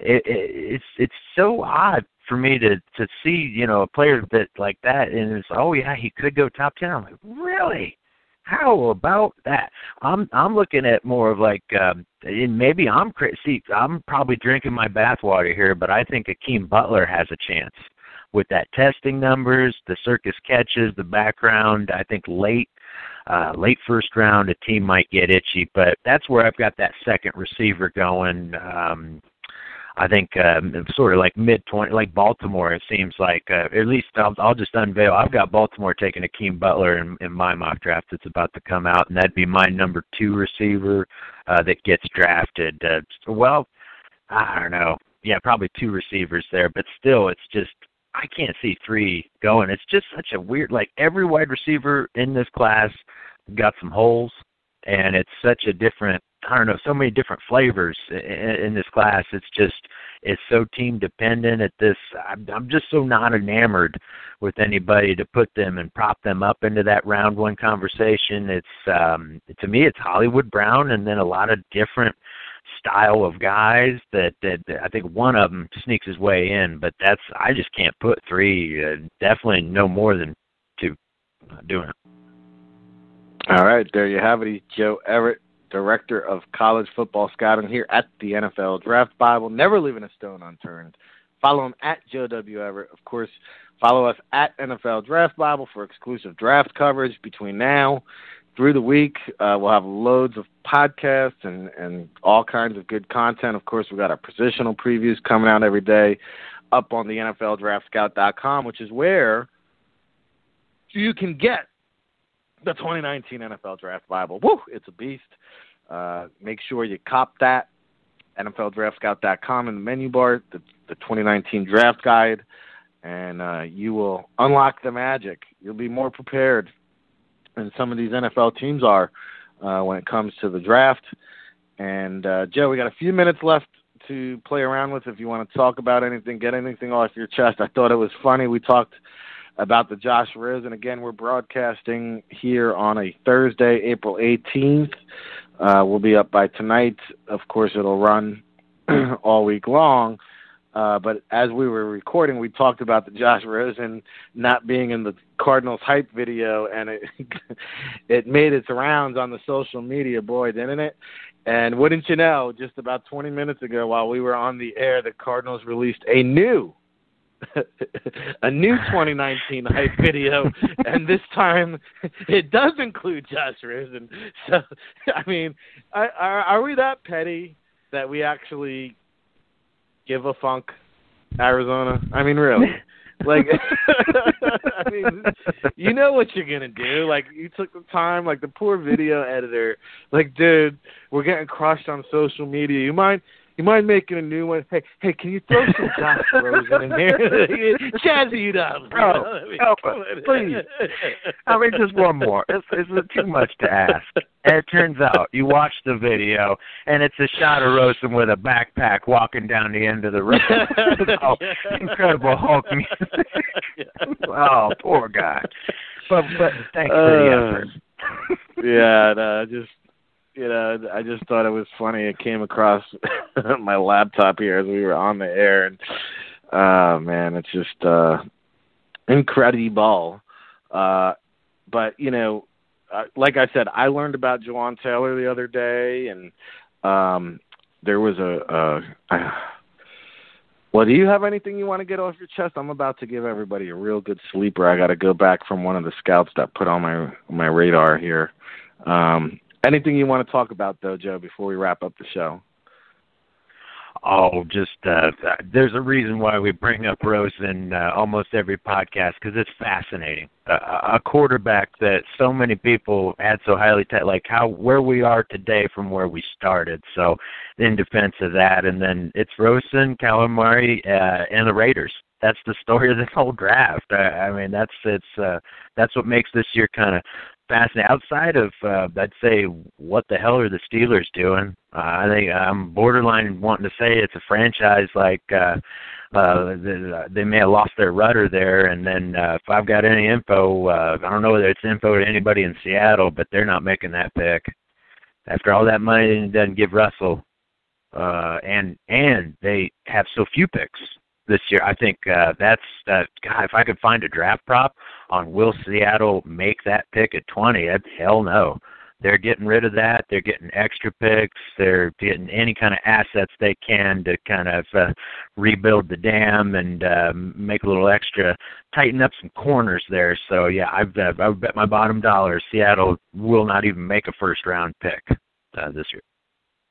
it, it, it's it's so odd for me to to see you know a player that like that and it's oh yeah he could go top ten. I'm like really. How about that? I'm I'm looking at more of like um and maybe I'm crazy. I'm probably drinking my bathwater here, but I think Hakeem Butler has a chance with that testing numbers, the circus catches, the background. I think late uh, late first round, a team might get itchy, but that's where I've got that second receiver going. Um, I think um, sort of like mid twenty, like Baltimore. It seems like uh, at least I'll, I'll just unveil. I've got Baltimore taking Hakeem Butler in, in my mock draft that's about to come out, and that'd be my number two receiver uh, that gets drafted. Uh, well, I don't know. Yeah, probably two receivers there, but still, it's just I can't see three going. It's just such a weird. Like every wide receiver in this class got some holes, and it's such a different I don't know, so many different flavors in, in this class. It's just it's so team dependent at this. I'm, I'm just so not enamored with anybody to put them and prop them up into that round one conversation. It's um to me, it's Hollywood Brown, and then a lot of different style of guys that that I think one of them sneaks his way in, but that's I just can't put three. Uh, definitely no more than two. Not doing it. All right, there you have it. Joe Everett Director of College Football Scouting here at the NFL Draft Bible, never leaving a stone unturned. Follow him at Joe W. Everett. Of course, follow us at NFL Draft Bible for exclusive draft coverage between now through the week. Uh, we'll have loads of podcasts and, and all kinds of good content. Of course, we've got our positional previews coming out every day up on the NFLDraftScout.com, which is where you can get the 2019 NFL Draft Bible. Woo, it's a beast. Uh, make sure you cop that. NFLDraftScout.com in the menu bar, the, the 2019 Draft Guide, and uh, you will unlock the magic. You'll be more prepared than some of these NFL teams are uh, when it comes to the draft. And uh, Joe, we got a few minutes left to play around with. If you want to talk about anything, get anything off your chest. I thought it was funny. We talked about the Josh Riz. And Again, we're broadcasting here on a Thursday, April 18th. Uh, we'll be up by tonight. Of course, it'll run all week long. Uh, but as we were recording, we talked about the Josh Rosen not being in the Cardinals hype video, and it it made its rounds on the social media, boy, didn't it? And wouldn't you know, just about 20 minutes ago, while we were on the air, the Cardinals released a new a new 2019 hype video, and this time it does include Josh Rosen. So, I mean, are, are we that petty that we actually give a funk Arizona? I mean, really? like I mean you know what you're gonna do. Like you took the time, like the poor video editor, like dude, we're getting crushed on social media. You mind you mind making a new one? Hey, hey, can you throw some Josh Rosen in here? Jazzy it up, bro. Oh, oh, please. I mean, just one more. It's, it's too much to ask. And it turns out you watch the video, and it's a shot of Rosen with a backpack walking down the end of the road. oh, incredible Hulk music. oh, poor guy. But but thanks for the uh, effort. yeah, no, just you know, I just thought it was funny. It came across my laptop here as we were on the air, and uh man, it's just uh incredible. Uh, but you know, uh, like I said, I learned about Jawaan Taylor the other day, and um there was a. a uh, well, do you have anything you want to get off your chest? I'm about to give everybody a real good sleeper. I got to go back from one of the scouts that put on my my radar here. Um, Anything you want to talk about, though, Joe, before we wrap up the show? Oh, just uh, there's a reason why we bring up Rosen uh, almost every podcast because it's fascinating. Uh, a quarterback that so many people had so highly, t- like how where we are today from where we started. So, in defense of that, and then it's Rosen, Murray, uh, and the Raiders. That's the story of this whole draft. I, I mean, that's it's uh, that's what makes this year kind of fascinating. Outside of, uh, I'd say, what the hell are the Steelers doing? Uh, I think I'm borderline wanting to say it's a franchise like uh, uh, they may have lost their rudder there. And then uh, if I've got any info, uh, I don't know whether it's info to anybody in Seattle, but they're not making that pick after all that money they didn't give Russell. Uh, and and they have so few picks this year. I think uh, that's uh, God. If I could find a draft prop on will Seattle make that pick at twenty, I'd, hell no. They're getting rid of that. They're getting extra picks. They're getting any kind of assets they can to kind of uh, rebuild the dam and uh, make a little extra, tighten up some corners there. So yeah, I've uh, I would bet my bottom dollar Seattle will not even make a first round pick uh, this year.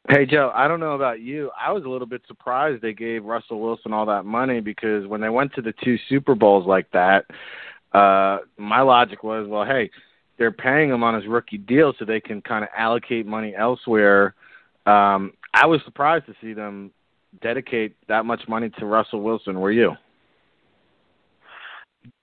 Hey Joe, I don't know about you. I was a little bit surprised they gave Russell Wilson all that money because when they went to the two Super Bowls like that, uh my logic was, well, hey, they're paying him on his rookie deal so they can kind of allocate money elsewhere. Um I was surprised to see them dedicate that much money to Russell Wilson. Were you?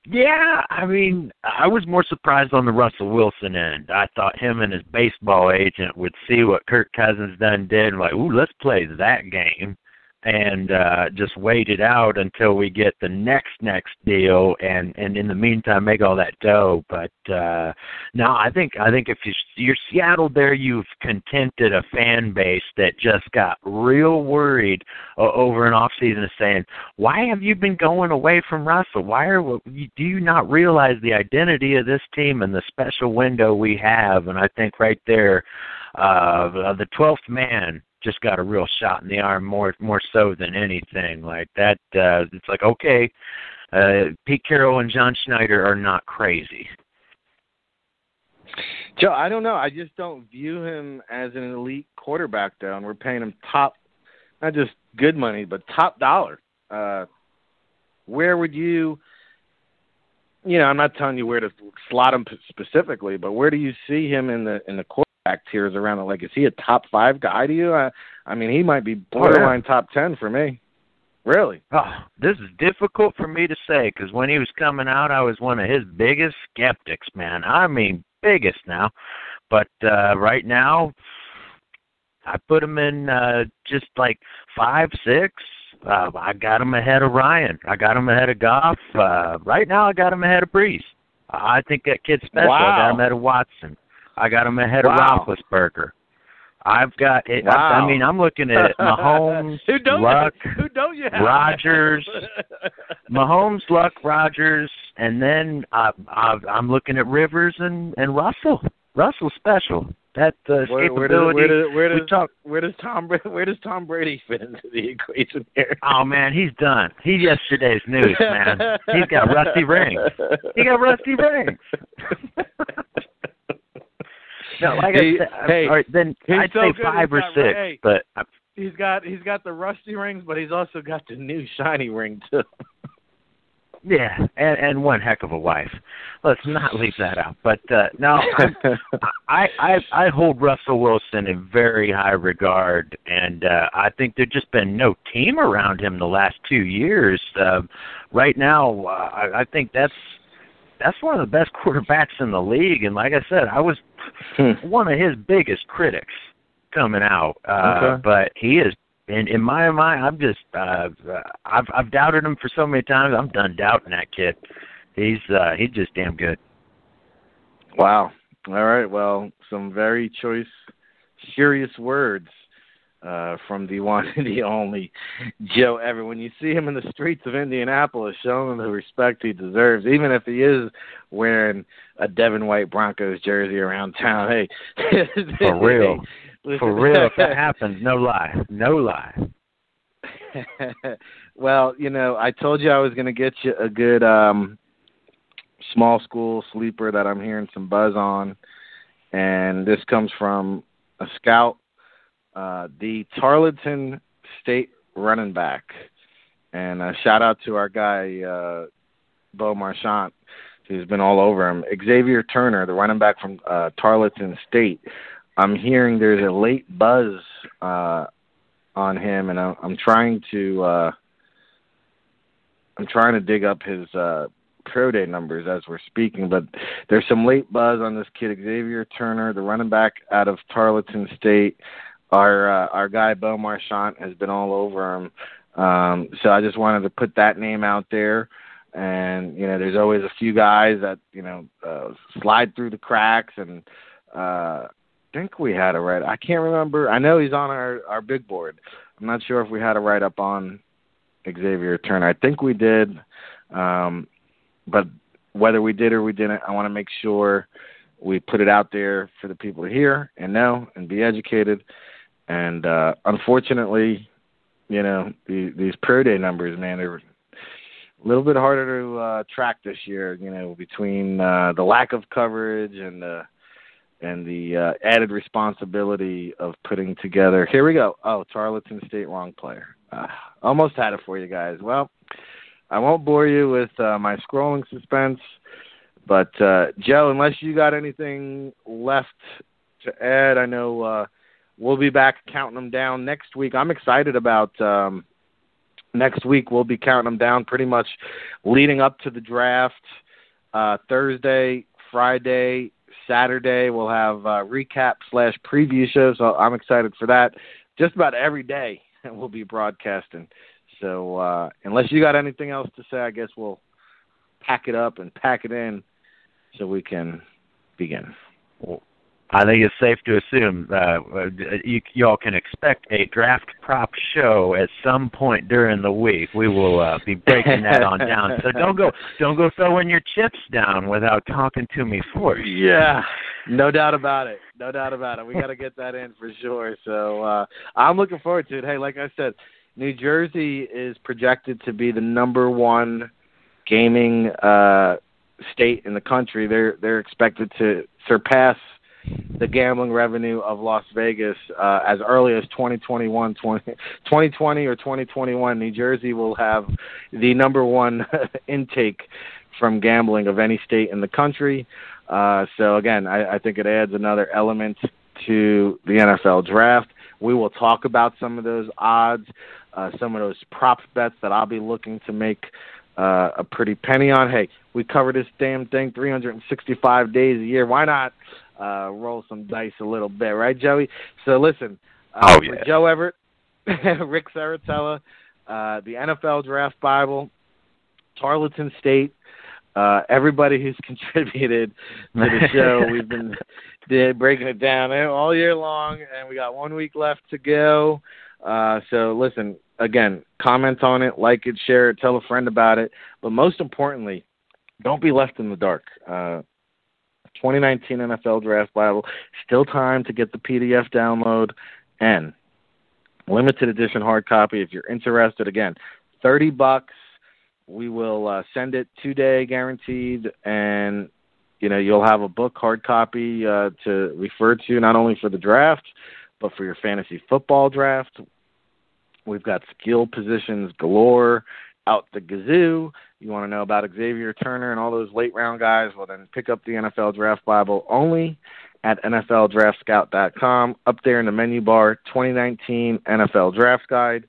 Yeah, I mean, I was more surprised on the Russell Wilson end. I thought him and his baseball agent would see what Kirk Cousins done did and like, ooh, let's play that game and uh just wait it out until we get the next next deal and and in the meantime make all that dough. But uh no i think i think if you, you're seattle there you've contented a fan base that just got real worried uh, over an off season of saying why have you been going away from russell? Why are do you not realize the identity of this team and the special window we have? And i think right there uh the 12th man just got a real shot in the arm more more so than anything like that uh it's like okay uh Pete Carroll and John Schneider are not crazy Joe, I don't know. I just don't view him as an elite quarterback though, and we're paying him top not just good money, but top dollar. Uh where would you you know, I'm not telling you where to slot him specifically, but where do you see him in the in the quarterback tiers around the like is he a top five guy to you? I I mean he might be borderline oh, yeah. top ten for me. Really? Oh, this is difficult for me to say because when he was coming out, I was one of his biggest skeptics, man. I mean, biggest now. But uh right now, I put him in uh just like five, six. Uh, I got him ahead of Ryan. I got him ahead of Goff. Uh, right now, I got him ahead of Brees. I think that kid's special. Wow. I got him ahead of Watson. I got him ahead wow. of Roethlisberger. I've got it. Wow. I, I mean, I'm looking at Mahomes, who don't Luck, who don't you have? Rodgers, Mahomes, Luck, Rodgers, and then uh, I, I'm looking at Rivers and and Russell. Russell special. That uh, where. Where does, where, does, where, does, we talk, where does Tom where does Tom Brady fit into the equation here? Oh man, he's done. He's yesterday's news, man. he's got rusty rings. He got rusty rings. no, like he, I said, hey, all right, then I'd so say good, five or got, six, hey, but. I, he's got he's got the rusty rings, but he's also got the new shiny ring too. Yeah, and and one heck of a wife. Let's not leave that out. But uh no, I I I hold Russell Wilson in very high regard, and uh I think there's just been no team around him the last two years. Uh, right now, uh, I, I think that's that's one of the best quarterbacks in the league. And like I said, I was one of his biggest critics coming out. Uh, okay. But he is in in my mind, I'm just uh, I've I've doubted him for so many times. I'm done doubting that kid. He's uh, he's just damn good. Wow. All right. Well, some very choice, serious words uh, from the one and the only Joe Everett. When you see him in the streets of Indianapolis, show him the respect he deserves, even if he is wearing a Devin White Broncos jersey around town. Hey, for real. For real, if that happens, no lie, no lie. well, you know, I told you I was going to get you a good um small school sleeper that I'm hearing some buzz on, and this comes from a scout, uh, the Tarleton State running back, and a shout out to our guy uh, Bo Marchant, who's been all over him. Xavier Turner, the running back from uh, Tarleton State I'm hearing there's a late buzz uh, on him, and I'm, I'm trying to uh, I'm trying to dig up his uh, pro day numbers as we're speaking, but there's some late buzz on this kid Xavier Turner, the running back out of Tarleton State. Our uh, our guy Bo Marchant has been all over him, um, so I just wanted to put that name out there. And you know, there's always a few guys that you know uh, slide through the cracks, and uh, I think we had a write. I can't remember. I know he's on our our big board. I'm not sure if we had a write up on Xavier Turner. I think we did, um, but whether we did or we didn't, I want to make sure we put it out there for the people to hear and know and be educated. And uh, unfortunately, you know, the, these pro day numbers, man, they're a little bit harder to uh, track this year. You know, between uh, the lack of coverage and the and the uh, added responsibility of putting together. Here we go. Oh, Tarleton State wrong player. Uh, almost had it for you guys. Well, I won't bore you with uh, my scrolling suspense, but uh, Joe, unless you got anything left to add, I know uh, we'll be back counting them down next week. I'm excited about um, next week. We'll be counting them down pretty much leading up to the draft. Uh, Thursday, Friday, Saturday, we'll have uh, recap slash preview shows. So I'm excited for that. Just about every day we'll be broadcasting. So uh, unless you got anything else to say, I guess we'll pack it up and pack it in so we can begin. I think it's safe to assume uh, you, y'all can expect a draft prop show at some point during the week. We will uh, be breaking that on down. So don't go don't go throwing your chips down without talking to me first. Yeah, no doubt about it. No doubt about it. We got to get that in for sure. So uh, I'm looking forward to it. Hey, like I said, New Jersey is projected to be the number one gaming uh, state in the country. They're they're expected to surpass the gambling revenue of Las Vegas uh, as early as 2021, 20, 2020 or 2021. New Jersey will have the number one intake from gambling of any state in the country. Uh, so again, I, I think it adds another element to the NFL draft. We will talk about some of those odds, uh, some of those prop bets that I'll be looking to make uh, a pretty penny on. Hey, we cover this damn thing 365 days a year. Why not uh, roll some dice a little bit, right, Joey? So listen, uh, oh, yeah. Joe Everett, Ric Serritella, uh, the NFL Draft Bible, Tarleton State, uh, everybody who's contributed to the show. We've been did, breaking it down all year long, and we got one week left to go. Uh, so listen, again, comment on it, like it, share it, tell a friend about it. But most importantly, don't be left in the dark. Uh, 2019 NFL Draft Bible. Still time to get the PDF download and limited edition hard copy if you're interested. Again, 30 bucks. We will uh, send it two day guaranteed, and you know you'll have a book hard copy uh, to refer to not only for the draft but for your fantasy football draft. We've got skill positions galore out the gazoo. You want to know about Xavier Turner and all those late round guys? Well, then pick up the NFL Draft Bible only at NFLDraftScout.com. Up there in the menu bar, 2019 NFL Draft Guide.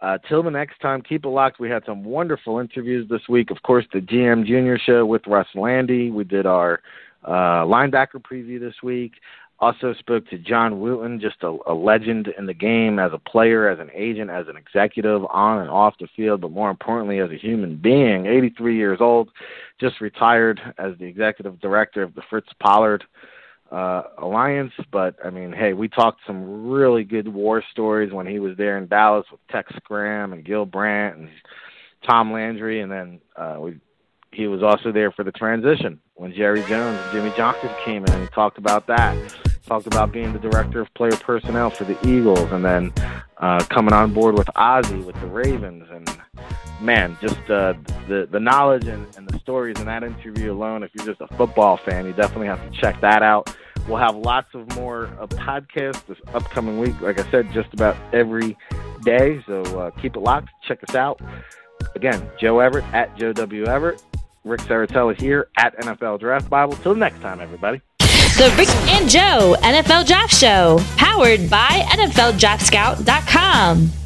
Uh, till the next time, keep it locked. We had some wonderful interviews this week. Of course, the GM Junior Show with Russ Lande. We did our uh, linebacker preview this week. Also spoke to John Wooten, just a, a legend in the game as a player, as an agent, as an executive on and off the field, but more importantly as a human being. 83 years old, just retired as the executive director of the Fritz Pollard uh, Alliance. But I mean, hey, we talked some really good war stories when he was there in Dallas with Tex Schramm and Gil Brandt and Tom Landry, and then uh, we he was also there for the transition when Jerry Jones and Jimmy Johnson came in and he talked about that talked about being the director of player personnel for the Eagles, and then uh, coming on board with Ozzie with the Ravens, and man, just uh, the the knowledge and, and the stories in that interview alone. If you're just a football fan, you definitely have to check that out. We'll have lots of more uh, podcasts this upcoming week. Like I said, just about every day. So uh, keep it locked. Check us out. Again, Joe Everett at Joe W. Everett. Ric Serritella here at NFL Draft Bible. Till next time, everybody. The Ric and Joe NFL Draft Show, powered by NFLDraftScout.com.